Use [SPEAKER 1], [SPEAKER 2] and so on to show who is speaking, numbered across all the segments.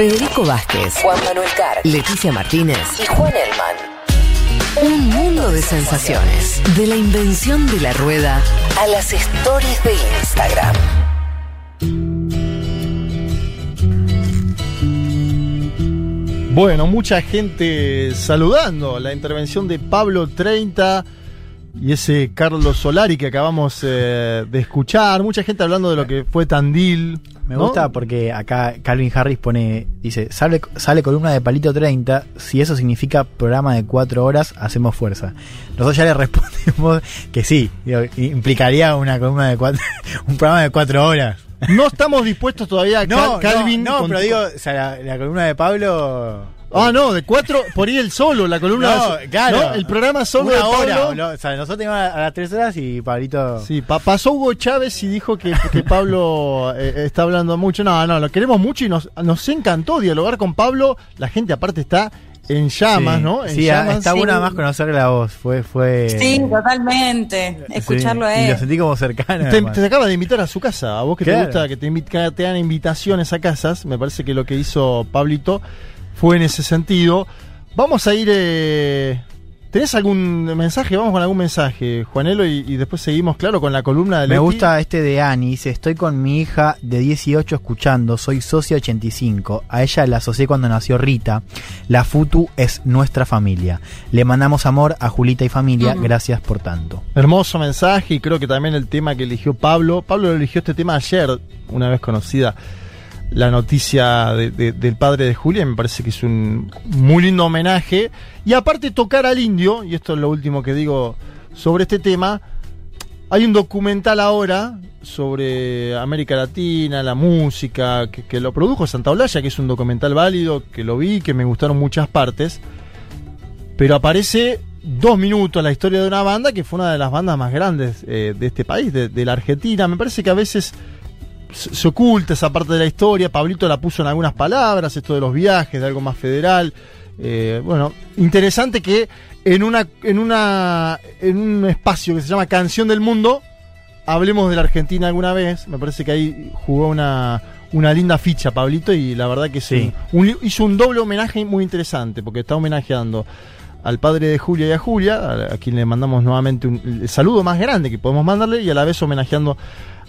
[SPEAKER 1] Federico Vázquez, Juan Manuel Carr, Leticia Martínez y Juan Elman. Un mundo de sensaciones. De la invención de la rueda a las stories de Instagram.
[SPEAKER 2] Bueno, mucha gente saludando la intervención de Pablo 30 y ese Carlos Solari que acabamos eh, de escuchar. Mucha gente hablando de lo que fue Tandil.
[SPEAKER 3] Me
[SPEAKER 2] ¿no?
[SPEAKER 3] gusta porque acá Calvin Harris pone, dice, sale, sale columna de Palito 30, si eso significa programa de cuatro horas, hacemos fuerza. Nosotros ya le respondimos que sí, digo, implicaría una columna de cuatro, un programa de cuatro horas.
[SPEAKER 2] No estamos dispuestos todavía,
[SPEAKER 3] No,
[SPEAKER 2] Cal- Calvin.
[SPEAKER 3] no, no,
[SPEAKER 2] con-
[SPEAKER 3] pero digo, o sea, la, la columna de Pablo...
[SPEAKER 2] Ah, no, de cuatro, por ahí el solo, la columna.
[SPEAKER 3] No,
[SPEAKER 2] de-
[SPEAKER 3] claro.
[SPEAKER 2] ¿no? El programa solo
[SPEAKER 3] una
[SPEAKER 2] de
[SPEAKER 3] hora. O sea, nosotros teníamos a, a las tres horas y Pablito...
[SPEAKER 2] Sí, pa- pasó Hugo Chávez y dijo que, que Pablo eh, está hablando mucho. No, no, lo queremos mucho y nos, nos encantó dialogar con Pablo. La gente aparte está en llamas,
[SPEAKER 3] Sí.
[SPEAKER 2] ¿no? En
[SPEAKER 3] Sí,
[SPEAKER 2] llamas.
[SPEAKER 3] está bueno además conocer la voz. Fue, fue.
[SPEAKER 4] Sí, totalmente. Escucharlo
[SPEAKER 3] Sí,
[SPEAKER 4] a
[SPEAKER 3] Y lo
[SPEAKER 4] él.
[SPEAKER 3] sentí como cercano.
[SPEAKER 2] Te, te acaba de invitar a su casa, a vos que te gusta que te, te dan invitaciones a casas, me parece que lo que hizo Pablito fue en ese sentido. Vamos a ir... eh, ¿Tenés algún mensaje? Vamos con algún mensaje, Juanelo, y, y después seguimos, claro, con la columna de
[SPEAKER 3] Me
[SPEAKER 2] Leti.
[SPEAKER 3] gusta este de Ani. Dice: Estoy con mi hija de 18 escuchando. Soy socia 85. A ella la asocié cuando nació Rita. La Futu es nuestra familia. Le mandamos amor a Julita y familia. Gracias por tanto.
[SPEAKER 2] Hermoso mensaje y creo que también el tema que eligió Pablo. Pablo eligió este tema ayer, una vez conocida la noticia de- de- del padre de Julia, me parece que es un muy lindo homenaje. Y aparte tocar al indio, y esto es lo último que digo sobre este tema, hay un documental ahora sobre América Latina, la música, que, lo produjo Santa Olalla, que es un documental válido, que lo vi, que me gustaron muchas partes pero aparece dos minutos la historia de una banda que fue una de las bandas más grandes eh, de este país, de la Argentina. Me parece que a veces se, oculta esa parte de la historia. Pablito la puso en algunas palabras, esto de los viajes, de algo más federal. Eh, bueno, interesante que en una, en una, en un espacio que se llama Canción del Mundo hablemos de la Argentina alguna vez. Me parece que ahí jugó una, una linda ficha Pablito y la verdad que sí. Hizo un doble homenaje muy interesante porque está homenajeando al padre de Julia y a Julia, a, a quien le mandamos nuevamente un, el saludo más grande que podemos mandarle y a la vez homenajeando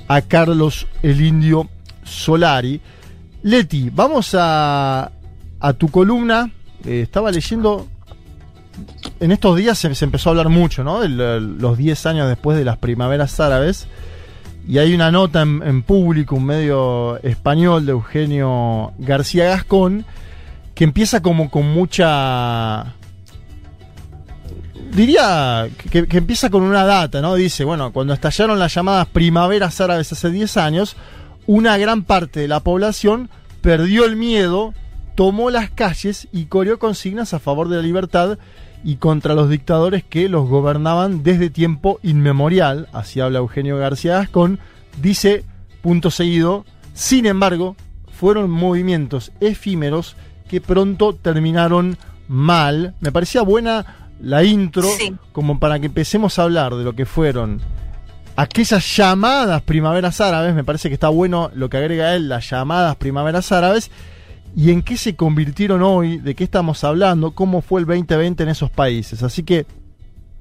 [SPEAKER 2] a Carlos el Indio Solari. Leti, vamos a, a tu columna. Eh, estaba leyendo en estos días se, empezó a hablar mucho, ¿no? Los 10 años después de las primaveras árabes. Y hay una nota en, en público, un medio español de Eugenio García Gascón, que empieza como con mucha. Diría que, empieza con una data, ¿no? Dice, bueno, cuando estallaron las llamadas primaveras árabes hace 10 años, una gran parte de la población perdió el miedo, tomó las calles y coreó consignas a favor de la libertad y contra los dictadores que los gobernaban desde tiempo inmemorial. Así habla Eugenio García Gascón. Dice, punto seguido, sin embargo, fueron movimientos efímeros que pronto terminaron mal. Me parecía buena la intro
[SPEAKER 4] Sí.
[SPEAKER 2] como para que empecemos a hablar de lo que fueron aquellas llamadas primaveras árabes, me parece que está bueno lo que agrega él, las llamadas primaveras árabes, y en qué se convirtieron hoy, de qué estamos hablando, cómo fue el 2020 en esos países. Así que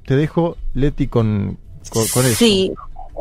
[SPEAKER 2] te dejo, Leti, con, con, con eso.
[SPEAKER 4] Sí,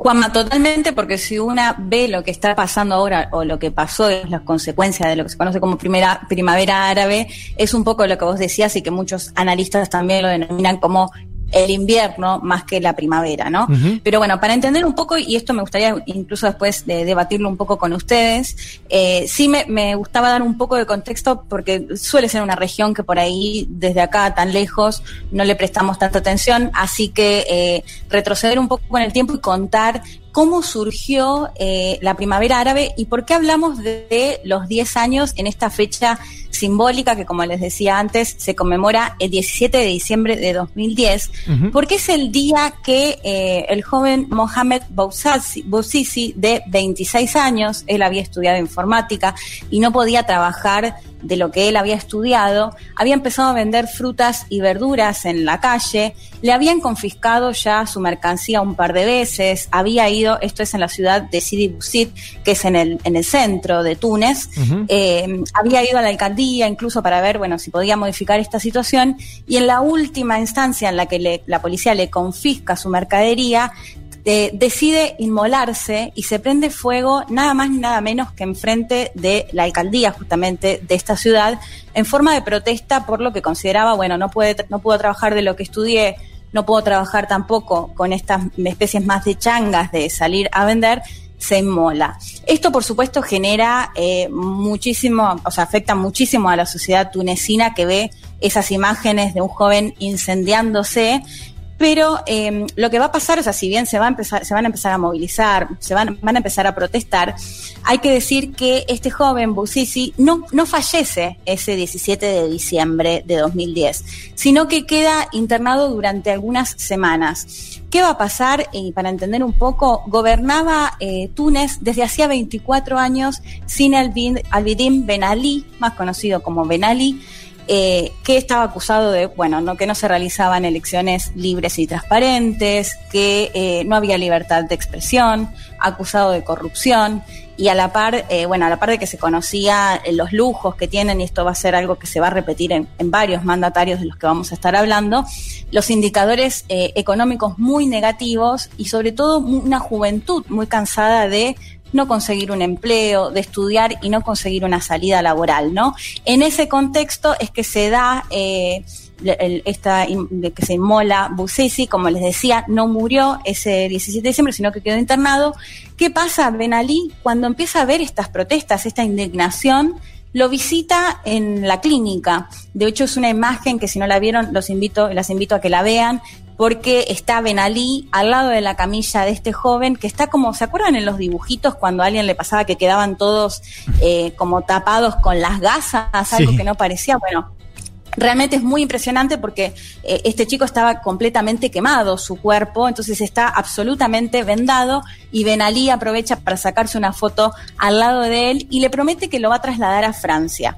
[SPEAKER 4] Juanma, totalmente, porque si una ve lo que está pasando ahora o lo que pasó, es las consecuencias de lo que se conoce como primera, primavera árabe, es un poco lo que vos decías y que muchos analistas también lo denominan como el invierno más que la primavera, ¿no? Pero bueno, para entender un poco, y esto me gustaría incluso después de debatirlo un poco con ustedes, eh, sí me, me gustaba dar un poco de contexto porque suele ser una región que por ahí, desde acá tan lejos, no le prestamos tanta atención, así que eh, retroceder un poco en el tiempo y contar cómo surgió eh, la primavera árabe y por qué hablamos de, de los 10 años en esta fecha simbólica que, como les decía antes, se conmemora el 17 de diciembre de 2010,
[SPEAKER 2] Ujú.
[SPEAKER 4] porque es el día que eh, el joven Mohamed Bouazizi, de 26 años, él había estudiado informática y no podía trabajar de lo que él había estudiado, había empezado a vender frutas y verduras en la calle, le habían confiscado ya su mercancía un par de veces, había ido, esto es en la ciudad de Sidi Bouzid, que es en el, en el centro de Túnez, eh, había ido a la alcaldía incluso para ver, bueno, si podía modificar esta situación, y en la última instancia en la que la policía le confisca su mercadería, eh, decide inmolarse y se prende fuego nada más ni nada menos que enfrente de la alcaldía justamente de esta ciudad en forma de protesta por lo que consideraba, bueno, no, puede, no puedo trabajar de lo que estudié, no puedo trabajar tampoco con estas especies más de changas de salir a vender, se inmola. Esto, por supuesto, genera eh, muchísimo, o sea, afecta muchísimo a la sociedad tunecina que ve esas imágenes de un joven incendiándose pero eh, lo que va a pasar, o sea, si bien se, va a empezar, se van a empezar a movilizar, se van, a empezar a protestar, hay que decir que este joven, Bouzizi, no, no fallece ese 17 de diciembre de 2010, sino que queda internado durante algunas semanas. ¿Qué va a pasar? Y para entender un poco, gobernaba eh, Túnez desde hacía 24 años sin Albidin Ben Ali, más conocido como Ben Ali, eh, que estaba acusado de, bueno, no, que no se realizaban elecciones libres y transparentes, que eh, no había libertad de expresión, acusado de corrupción y a la par, eh, bueno, a la par de que se conocía los lujos que tienen, y esto va a ser algo que se va a repetir en, en varios mandatarios de los que vamos a estar hablando, los indicadores económicos muy negativos y sobre todo una juventud muy cansada de no conseguir un empleo, de estudiar y no conseguir una salida laboral, ¿no? En ese contexto es que se da eh, esta que se inmola Busisi, como les decía, no murió ese 17 de diciembre, sino que quedó internado. ¿Qué pasa, Ben Ali, cuando empieza a ver estas protestas, esta indignación? Lo visita en la clínica. De hecho, es una imagen que si no la vieron, los invito, las invito a que la vean porque está Benalí al lado de la camilla de este joven que está como, ¿se acuerdan en los dibujitos cuando a alguien le pasaba que quedaban todos eh, como tapados con las gasas, algo que no parecía? Bueno, Realmente es muy impresionante porque eh, este chico estaba completamente quemado, su cuerpo, entonces está absolutamente vendado y Benalí aprovecha para sacarse una foto al lado de él y le promete que lo va a trasladar a Francia.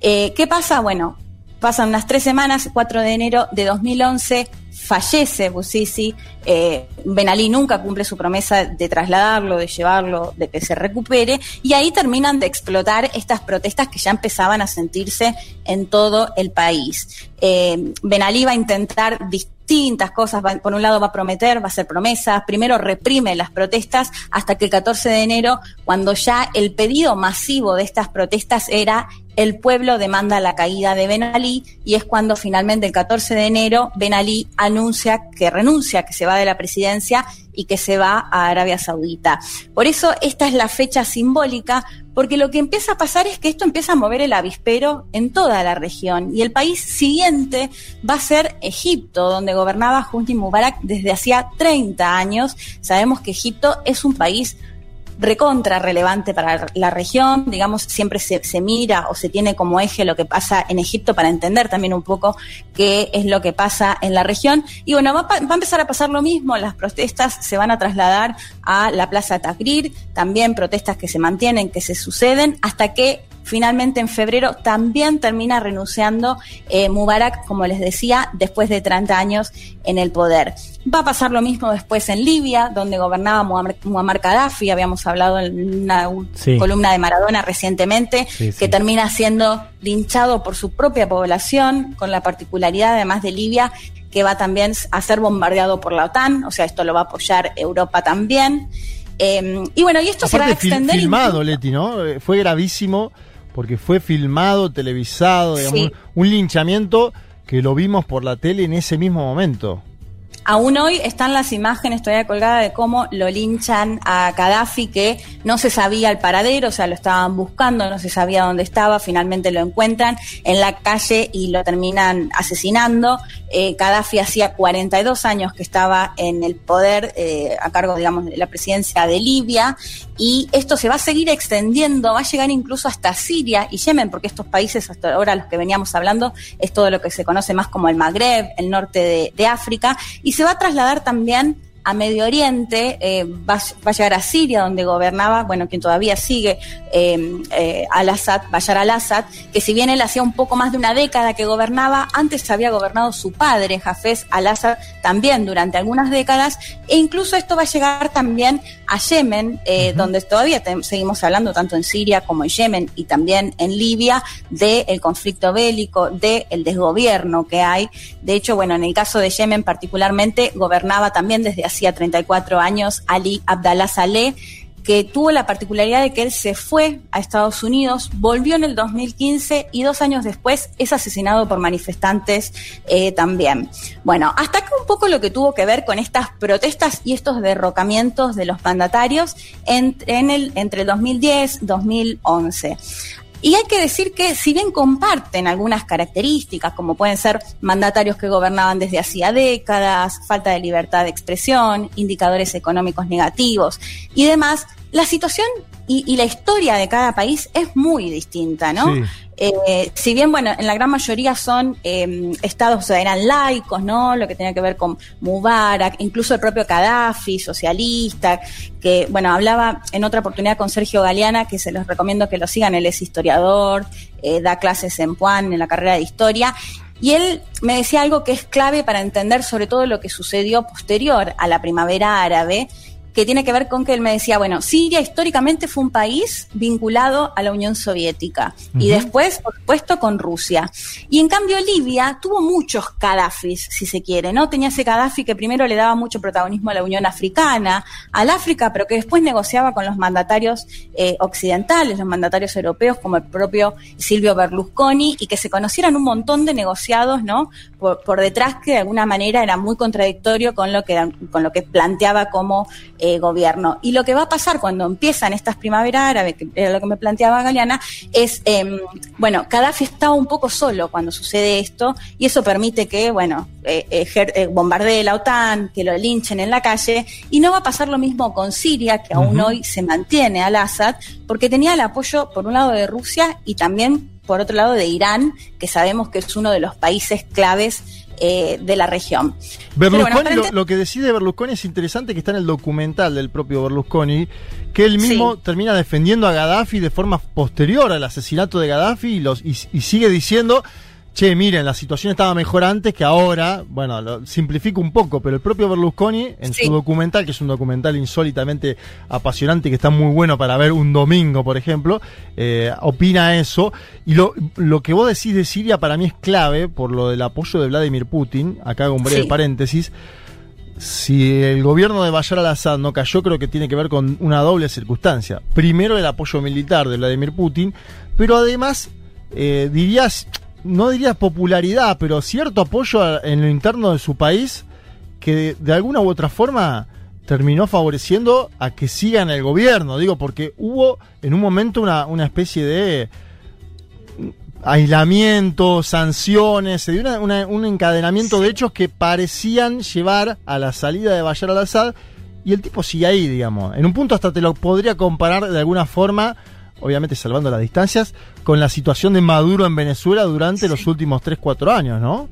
[SPEAKER 4] Eh, ¿Qué pasa? Bueno, pasan unas tres semanas, 4 de enero de 2011, fallece Busisi, eh, Ben Ali nunca cumple su promesa de trasladarlo, de llevarlo, de que se recupere, y ahí terminan de explotar estas protestas que ya empezaban a sentirse en todo el país. Eh, ben Ali va a intentar distintas cosas, por un lado va a prometer, va a hacer promesas, primero reprime las protestas hasta que el 14 de enero, cuando ya el pedido masivo de estas protestas era el pueblo demanda la caída de Ben Ali y es cuando finalmente el 14 de enero Ben Ali anuncia que renuncia, que se va de la presidencia y que se va a Arabia Saudita. Por eso esta es la fecha simbólica, porque lo que empieza a pasar es que esto empieza a mover el avispero en toda la región y el país siguiente va a ser Egipto, donde gobernaba Hosni Mubarak desde hacía 30 años. Sabemos que Egipto es un país recontra relevante para la región, digamos, siempre se, se, mira o se tiene como eje lo que pasa en Egipto para entender también un poco qué es lo que pasa en la región. Y bueno, va, va a empezar a pasar lo mismo, las protestas se van a trasladar a la Plaza Tahrir, también protestas que se mantienen, que se suceden, hasta que finalmente en febrero también termina renunciando eh, Mubarak, como les decía, después de 30 años en el poder. Va a pasar lo mismo después en Libia, donde gobernaba Muammar, Gaddafi, habíamos hablado en una columna de Maradona recientemente, que termina siendo linchado por su propia población, con la particularidad además de Libia que va también a ser bombardeado por la OTAN, o sea, esto lo va a apoyar Europa también. Eh, y bueno, y esto se va a extender.
[SPEAKER 2] filmado, Leti, ¿no? Eh, fue gravísimo porque fue filmado, televisado, digamos, un linchamiento que lo vimos por la tele en ese mismo momento.
[SPEAKER 4] Aún hoy están las imágenes todavía colgadas de cómo lo linchan a Gaddafi, que no se sabía el paradero, o sea, lo estaban buscando, no se sabía dónde estaba, finalmente lo encuentran en la calle y lo terminan asesinando. Eh, Gaddafi hacía 42 años que estaba en el poder, eh, a cargo, digamos, de la presidencia de Libia, y esto se va a seguir extendiendo, va a llegar incluso hasta Siria y Yemen, porque estos países, hasta ahora los que veníamos hablando, es todo lo que se conoce más como el Magreb, el norte de, de África, y se va a trasladar también a Medio Oriente, eh, va, a llegar a Siria, donde gobernaba, bueno, quien todavía sigue em, eh, al-Assad, Bashar al-Assad, que si bien él hacía un poco más de una década que gobernaba, antes había gobernado su padre, Hafez al-Assad, también durante algunas décadas, e incluso esto va a llegar también a Yemen, eh, donde todavía seguimos hablando tanto en Siria como en Yemen y también en Libia del conflicto bélico, del desgobierno que hay. De hecho, bueno, en el caso de Yemen particularmente, gobernaba también desde hacía 34 años Ali Abdallah Saleh, que tuvo la particularidad de que él se fue a Estados Unidos, volvió en el 2015 y dos años después es asesinado por manifestantes eh, también. Bueno, hasta acá un poco lo que tuvo que ver con estas protestas y estos derrocamientos de los mandatarios en, el, entre el 2010 y 2011. Y hay que decir que si bien comparten algunas características, como pueden ser mandatarios que gobernaban desde hacía décadas, falta de libertad de expresión, indicadores económicos negativos y demás, la situación y, la historia de cada país es muy distinta, ¿no? Eh, si bien, bueno, en la gran mayoría son eh, estados, o sea, eran laicos, ¿no? Lo que tenía que ver con Mubarak, incluso el propio Gaddafi, socialista, que, bueno, hablaba en otra oportunidad con Sergio Galeana, que se los recomiendo que lo sigan, él es historiador, eh, da clases en Puan, en la carrera de historia, y él me decía algo que es clave para entender sobre todo lo que sucedió posterior a la primavera árabe, que tiene que ver con que él me decía, bueno, Siria históricamente fue un país vinculado a la Unión Soviética y después, por supuesto, con Rusia. Y en cambio Libia tuvo muchos Gaddafis, si se quiere, ¿no? Tenía ese Gaddafi que primero le daba mucho protagonismo a la Unión Africana, al África, pero que después negociaba con los mandatarios eh, occidentales, los mandatarios europeos, como el propio Silvio Berlusconi, y que se conocieran un montón de negociados, ¿no? Por, detrás que de alguna manera era muy contradictorio con lo que, con lo que planteaba como eh, gobierno. Y lo que va a pasar cuando empiezan estas primaveras árabes, que era lo que me planteaba Galeana, es, eh, bueno, Gaddafi estaba un poco solo cuando sucede esto y eso permite que, bueno, eh, eh, bombardee la OTAN, que lo linchen en la calle y no va a pasar lo mismo con Siria, que aún hoy se mantiene al Assad, porque tenía el apoyo, por un lado, de Rusia y también por otro lado de Irán, que sabemos que es uno de los países claves eh, de la región.
[SPEAKER 2] Berlusconi, lo, que decide Berlusconi es interesante que está en el documental del propio Berlusconi, que él mismo termina defendiendo a Gaddafi de forma posterior al asesinato de Gaddafi y, los, y sigue diciendo che, miren, la situación estaba mejor antes que ahora. Bueno, lo simplifico un poco, pero el propio Berlusconi, en su documental, que es un documental insólitamente apasionante, que está muy bueno para ver un domingo, por ejemplo, eh, opina eso. Y lo, lo que vos decís de Siria para mí es clave por lo del apoyo de Vladimir Putin. Acá hago un breve paréntesis. Si el gobierno de Bashar al-Assad no cayó, creo que tiene que ver con una doble circunstancia. Primero, el apoyo militar de Vladimir Putin, pero además, eh, dirías, no diría popularidad, pero cierto apoyo en lo interno de su país que de, alguna u otra forma terminó favoreciendo a que sigan el gobierno. Digo, porque hubo en un momento una, una especie de aislamiento, sanciones, se dio un encadenamiento de hechos que parecían llevar a la salida de Bashar al-Assad y el tipo sigue ahí, digamos. En un punto hasta te lo podría comparar de alguna forma obviamente salvando las distancias, con la situación de Maduro en Venezuela durante los últimos 3-4 años, ¿no?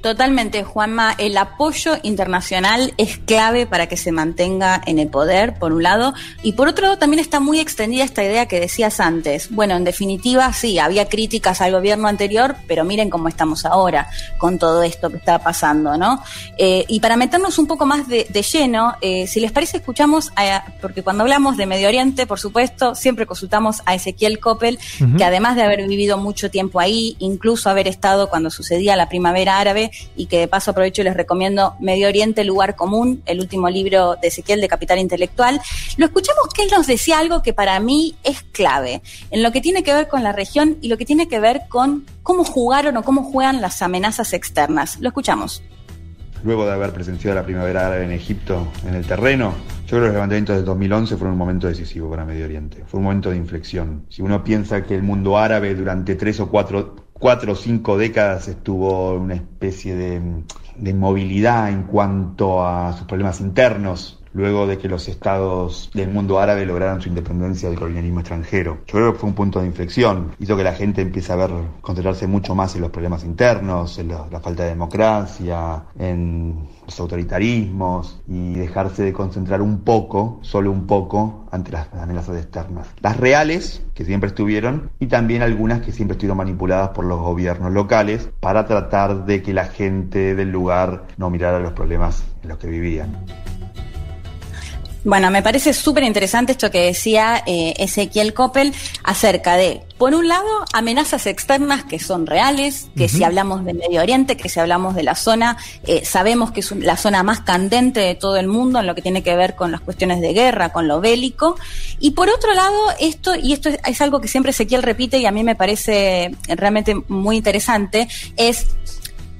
[SPEAKER 4] Totalmente, Juanma. El apoyo internacional es clave para que se mantenga en el poder, por un lado, y por otro lado también está muy extendida esta idea que decías antes. Bueno, en definitiva, sí, había críticas al gobierno anterior, pero miren cómo estamos ahora con todo esto que está pasando, ¿no? Eh, y para meternos un poco más de, lleno, eh, si les parece, escuchamos, porque cuando hablamos de Medio Oriente, por supuesto, siempre consultamos a Ezequiel Coppel, que además de haber vivido mucho tiempo ahí, incluso haber estado cuando sucedía la primavera árabe, y que de paso aprovecho y les recomiendo Medio Oriente, Lugar Común, el último libro de Ezequiel de Capital Intelectual. Lo escuchamos que él nos decía algo que para mí es clave en lo que tiene que ver con la región y lo que tiene que ver con cómo jugaron o cómo juegan las amenazas externas. Lo escuchamos.
[SPEAKER 5] Luego de haber presenciado la primavera árabe en Egipto en el terreno, yo creo que los levantamientos del 2011 fueron un momento decisivo para Medio Oriente. Fue un momento de inflexión. Si uno piensa que el mundo árabe durante tres o cuatro cuatro o cinco décadas estuvo una especie de, de movilidad en cuanto a sus problemas internos, luego de que los estados del mundo árabe lograran su independencia del colonialismo extranjero. Yo creo que fue un punto de inflexión, hizo que la gente empiece a ver, concentrarse mucho más en los problemas internos, en la, falta de democracia, en los autoritarismos y dejarse de concentrar un poco, solo un poco, ante las amenazas externas. Las reales, que siempre estuvieron, y también algunas que siempre estuvieron manipuladas por los gobiernos locales para tratar de que la gente del lugar no mirara los problemas en los que vivían.
[SPEAKER 4] Bueno, me parece súper interesante esto que decía eh, Ezequiel Coppel acerca de, por un lado, amenazas externas que son reales, que si hablamos de Medio Oriente, que si hablamos de la zona, eh, sabemos que es la zona más candente de todo el mundo en lo que tiene que ver con las cuestiones de guerra, con lo bélico. Y por otro lado, esto, y esto es, es algo que siempre Ezequiel repite y a mí me parece realmente muy interesante, es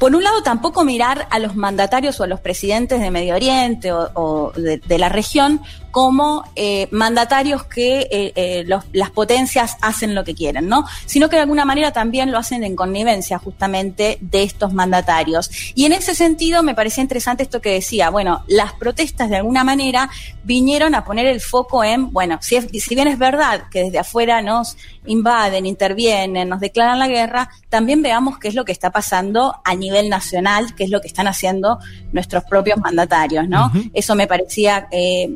[SPEAKER 4] por un lado, tampoco mirar a los mandatarios o a los presidentes de Medio Oriente o, de, la región como eh, mandatarios que eh, eh, las potencias hacen lo que quieren, ¿no? Sino que de alguna manera también lo hacen en connivencia justamente de estos mandatarios. Y en ese sentido me parecía interesante esto que decía, bueno, las protestas de alguna manera vinieron a poner el foco en, bueno, si, si bien es verdad que desde afuera nos invaden, intervienen, nos declaran la guerra, también veamos qué es lo que está pasando a nivel nacional, qué es lo que están haciendo nuestros propios mandatarios, ¿no? Eso me parecía eh,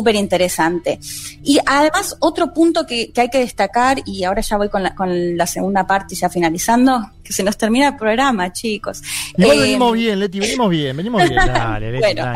[SPEAKER 4] súper interesante. Y además, otro punto que, hay que destacar, y ahora ya voy con la, con la segunda parte, ya finalizando, que se nos termina el programa, chicos.
[SPEAKER 2] Igual eh, venimos bien, Leti, venimos bien, venimos bien. Dale, Leti, bueno,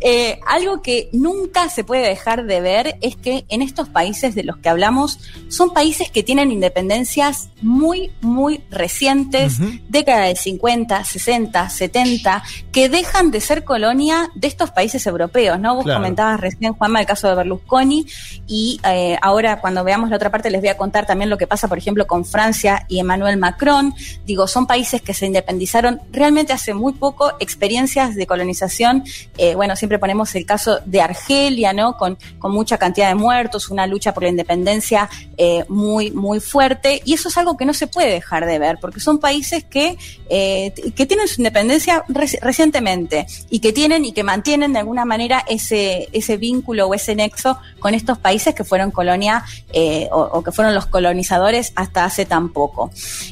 [SPEAKER 4] eh, algo que nunca se puede dejar de ver es que en estos países de los que hablamos son países que tienen independencias muy, muy recientes, década de 50, 60, 70, que dejan de ser colonia de estos países europeos, ¿no? Vos comentabas recién, El caso de Berlusconi, y eh, ahora cuando veamos la otra parte les voy a contar también lo que pasa, por ejemplo, con Francia y Emmanuel Macron. Digo, son países que se independizaron realmente hace muy poco, experiencias de colonización, eh, bueno, siempre ponemos el caso de Argelia, ¿no? Con, con mucha cantidad de muertos, una lucha por la independencia eh, muy, muy fuerte, y eso es algo que no se puede dejar de ver, porque son países que, que tienen su independencia recientemente y que tienen y que mantienen de alguna manera ese, ese vínculo o ese nexo con estos países que fueron colonia eh, o, que fueron los colonizadores hasta hace tan poco.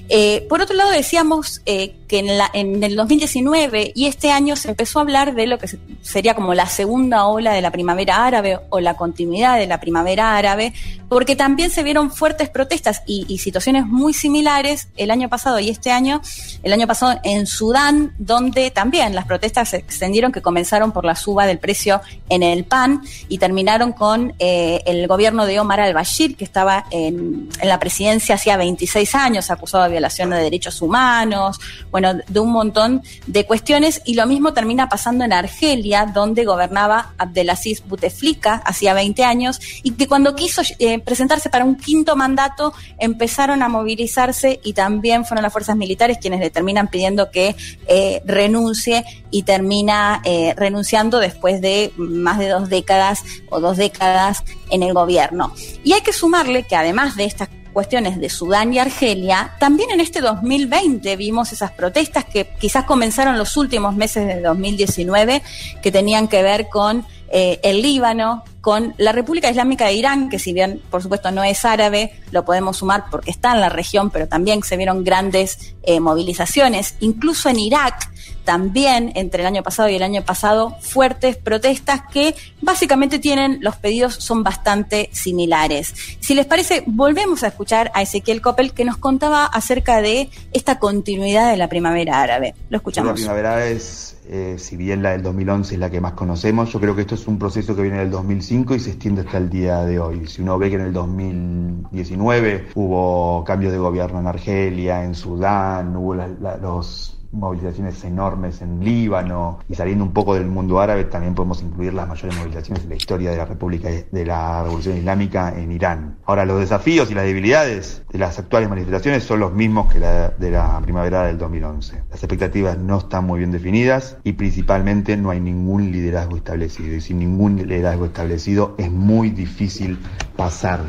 [SPEAKER 4] Eh, por otro lado, decíamos eh, que en, la, en el 2019 y este año se empezó a hablar de lo que sería como la segunda ola de la primavera árabe o la continuidad de la primavera árabe, porque también se vieron fuertes protestas y, situaciones muy similares el año pasado y este año, el año pasado en Sudán, donde también las protestas se extendieron, que comenzaron por la suba del precio en el pan y terminaron con eh, el gobierno de Omar al-Bashir, que estaba en, en, la presidencia hacía 26 años, acusado de violación de derechos humanos, bueno, de un montón de cuestiones. Y lo mismo termina pasando en Argelia, donde gobernaba Abdelaziz Bouteflika hacía 20 años, y que cuando quiso eh, presentarse para un quinto mandato, empezaron a movilizarse y también fueron las fuerzas militares quienes le terminan pidiendo que eh, renuncie y termina eh, renunciando después de más de dos décadas o dos décadas en el gobierno. Y hay que sumarle que además de estas cuestiones de Sudán y Argelia, también en este 2020 vimos esas protestas que quizás comenzaron los últimos meses de 2019, que tenían que ver con eh, el Líbano, con la República Islámica de Irán, que si bien por supuesto no es árabe, lo podemos sumar porque está en la región, pero también se vieron grandes eh, movilizaciones, incluso en Irak, también entre el año pasado y el año pasado fuertes protestas que básicamente tienen, los pedidos son bastante similares. Si les parece, volvemos a escuchar a Ezequiel Coppel que nos contaba acerca de esta continuidad de la primavera árabe. Lo escuchamos.
[SPEAKER 5] La primavera es, eh, si bien la del 2011 es la que más conocemos, yo creo que esto es un proceso que viene del 2005 y se extiende hasta el día de hoy. Si uno ve que en el 2019 hubo cambios de gobierno en Argelia, en Sudán, hubo los movilizaciones enormes en Líbano y saliendo un poco del mundo árabe también podemos incluir las mayores movilizaciones en la historia de la República de la Revolución Islámica en Irán. Ahora los desafíos y las debilidades de las actuales manifestaciones son los mismos que la de la primavera del 2011. Las expectativas no están muy bien definidas y principalmente no hay ningún liderazgo establecido y sin ningún liderazgo establecido es muy difícil pasar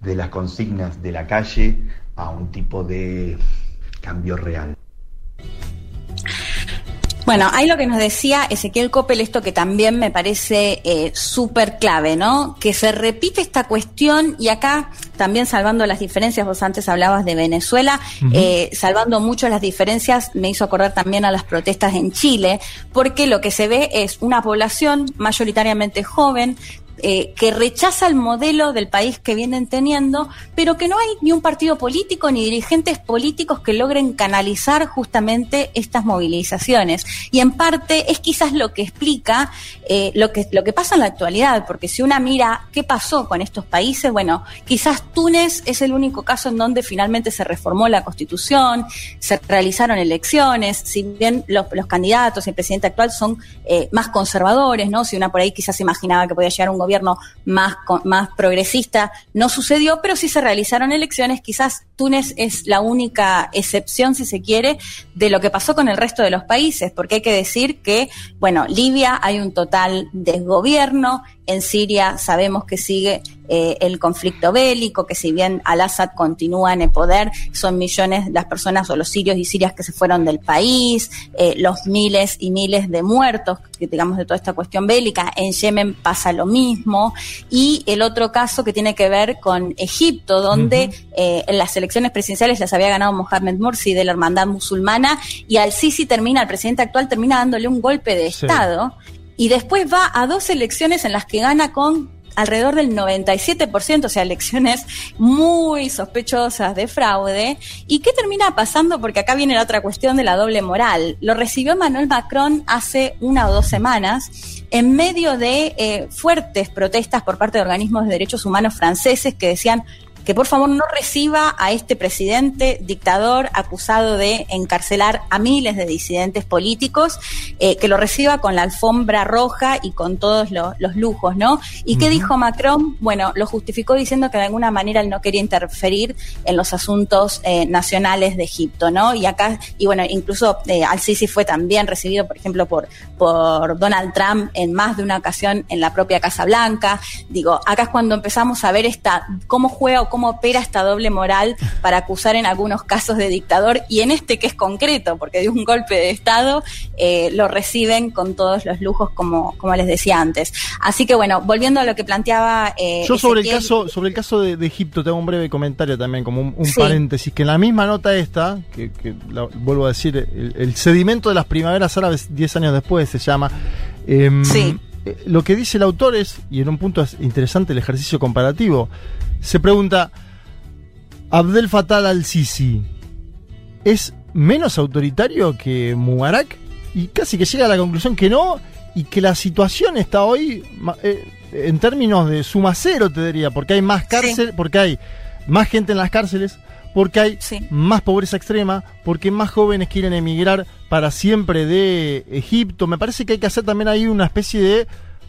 [SPEAKER 5] de las consignas de la calle a un tipo de cambio real.
[SPEAKER 4] Bueno, hay lo que nos decía Ezequiel Coppel, esto que también me parece eh, súper clave, ¿no? Que se repite esta cuestión y acá también salvando las diferencias, vos antes hablabas de Venezuela, eh, salvando mucho las diferencias, me hizo acordar también a las protestas en Chile, porque lo que se ve es una población mayoritariamente joven, eh, que rechaza el modelo del país que vienen teniendo, pero que no hay ni un partido político ni dirigentes políticos que logren canalizar justamente estas movilizaciones. Y en parte es quizás lo que explica eh, lo, que, lo que pasa en la actualidad, porque si una mira qué pasó con estos países, bueno, quizás Túnez es el único caso en donde finalmente se reformó la constitución, se realizaron elecciones, si bien los, candidatos y el presidente actual son eh, más conservadores, ¿no? Si una por ahí quizás imaginaba que podía llegar un gobierno más, más progresista no sucedió, pero sí se realizaron elecciones. Quizás Túnez es la única excepción, si se quiere, de lo que pasó con el resto de los países, porque hay que decir que, bueno, Libia hay un total desgobierno, en Siria sabemos que sigue eh, el conflicto bélico, que si bien Al-Assad continúa en el poder, son millones las personas o los sirios y sirias que se fueron del país, eh, los miles y miles de muertos, que digamos de toda esta cuestión bélica. En Yemen pasa lo mismo. Y el otro caso que tiene que ver con Egipto, donde eh, en las elecciones presidenciales las había ganado Mohamed Morsi de la hermandad musulmana y al-Sisi termina, el presidente actual termina dándole un golpe de Estado y después va a dos elecciones en las que gana con alrededor del 97%, o sea, elecciones muy sospechosas de fraude. ¿Y qué termina pasando? Porque acá viene la otra cuestión de la doble moral. Lo recibió Manuel Macron hace una o dos semanas en medio de eh, fuertes protestas por parte de organismos de derechos humanos franceses que decían que por favor no reciba a este presidente dictador acusado de encarcelar a miles de disidentes políticos, eh, que lo reciba con la alfombra roja y con todos los lujos, ¿no? ¿Y qué dijo Macron? Bueno, lo justificó diciendo que de alguna manera él no quería interferir en los asuntos eh, nacionales de Egipto, ¿no? Y acá, y bueno, incluso eh, Al-Sisi fue también recibido, por ejemplo, por, por Donald Trump en más de una ocasión en la propia Casa Blanca. Digo, acá es cuando empezamos a ver esta, cómo juega o cómo opera esta doble moral para acusar en algunos casos de dictador y en este que es concreto, porque de un golpe de Estado eh, lo reciben con todos los lujos, como, como les decía antes. Así que bueno, volviendo a lo que planteaba.
[SPEAKER 2] Eh, Yo sobre el caso, sobre el caso de, Egipto tengo un breve comentario también, como un, paréntesis, que en la misma nota esta, que, vuelvo a decir, el, sedimento de las primaveras árabes 10 años después se llama. Em, sí. Eh, lo que dice el autor es, y en un punto es interesante el ejercicio comparativo, se pregunta, Abdel Fattah al-Sisi, ¿es menos autoritario que Mubarak? Y casi que llega a la conclusión que no, y que la situación está hoy eh, en términos de suma cero, te diría, porque hay más cárcel, porque hay más gente en las cárceles, porque hay más pobreza extrema, porque más jóvenes quieren emigrar para siempre de Egipto. Me parece que hay que hacer también ahí una especie de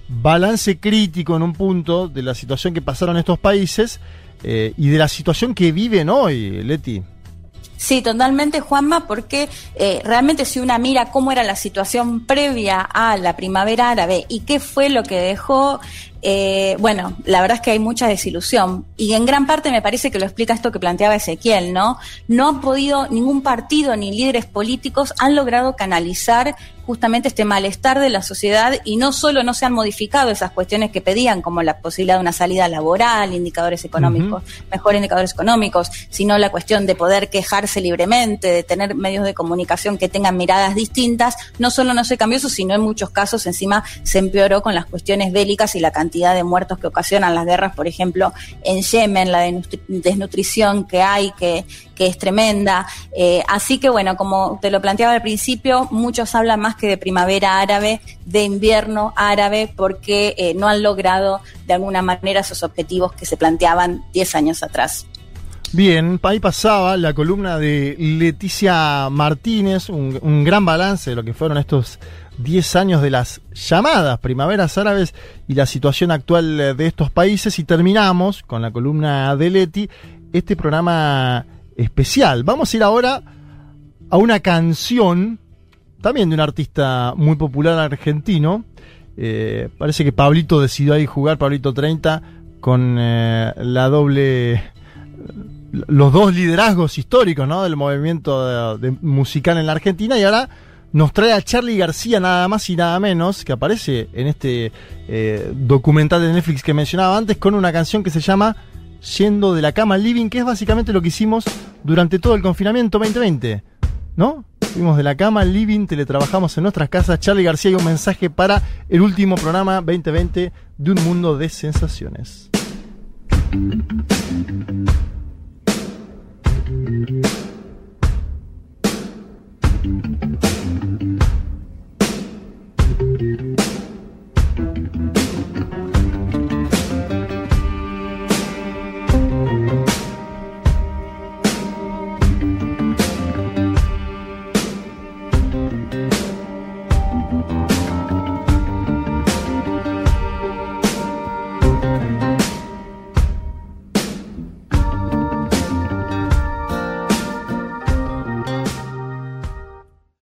[SPEAKER 2] balance crítico en un punto de la situación que pasaron estos países eh, y de la situación que viven hoy, Leti.
[SPEAKER 4] Sí, totalmente, Juanma, porque eh, realmente si una mira cómo era la situación previa a la primavera árabe y qué fue lo que dejó eh, bueno, la verdad es que hay mucha desilusión y en gran parte me parece que lo explica esto que planteaba Ezequiel, ¿no? No ha podido, ningún partido ni líderes políticos han logrado canalizar justamente este malestar de la sociedad y no solo no se han modificado esas cuestiones que pedían, como la posibilidad de una salida laboral, indicadores económicos, mejores indicadores económicos, sino la cuestión de poder quejarse libremente, de tener medios de comunicación que tengan miradas distintas, no solo no se cambió eso, sino en muchos casos encima se empeoró con las cuestiones bélicas y la cantidad de muertos que ocasionan las guerras, por ejemplo, en Yemen, la desnutrición que hay, que, que es tremenda. Eh, así que bueno, como te lo planteaba al principio, muchos hablan más que de primavera árabe, de invierno árabe, porque eh, no han logrado de alguna manera esos objetivos que se planteaban 10 años atrás.
[SPEAKER 2] Bien, ahí pasaba la columna de Leticia Martínez, un, un gran balance de lo que fueron estos 10 años de las llamadas primaveras árabes y la situación actual de estos países y terminamos con la columna de Leti este programa especial. Vamos a ir ahora a una canción también de un artista muy popular argentino. Eh, parece que Pablito decidió ahí jugar, Pablito 30, con eh, la doble. Los dos liderazgos históricos ¿no? del movimiento musical en la Argentina y ahora nos trae a Charlie García nada más y nada menos, que aparece en este eh, documental de Netflix que mencionaba antes, con una canción que se llama Yendo de la cama al living, que es básicamente lo que hicimos durante todo el confinamiento 2020. ¿No? Fuimos de la cama al living, teletrabajamos en nuestras casas. Charlie García y un mensaje para el último programa 2020 de Un Mundo de Sensaciones.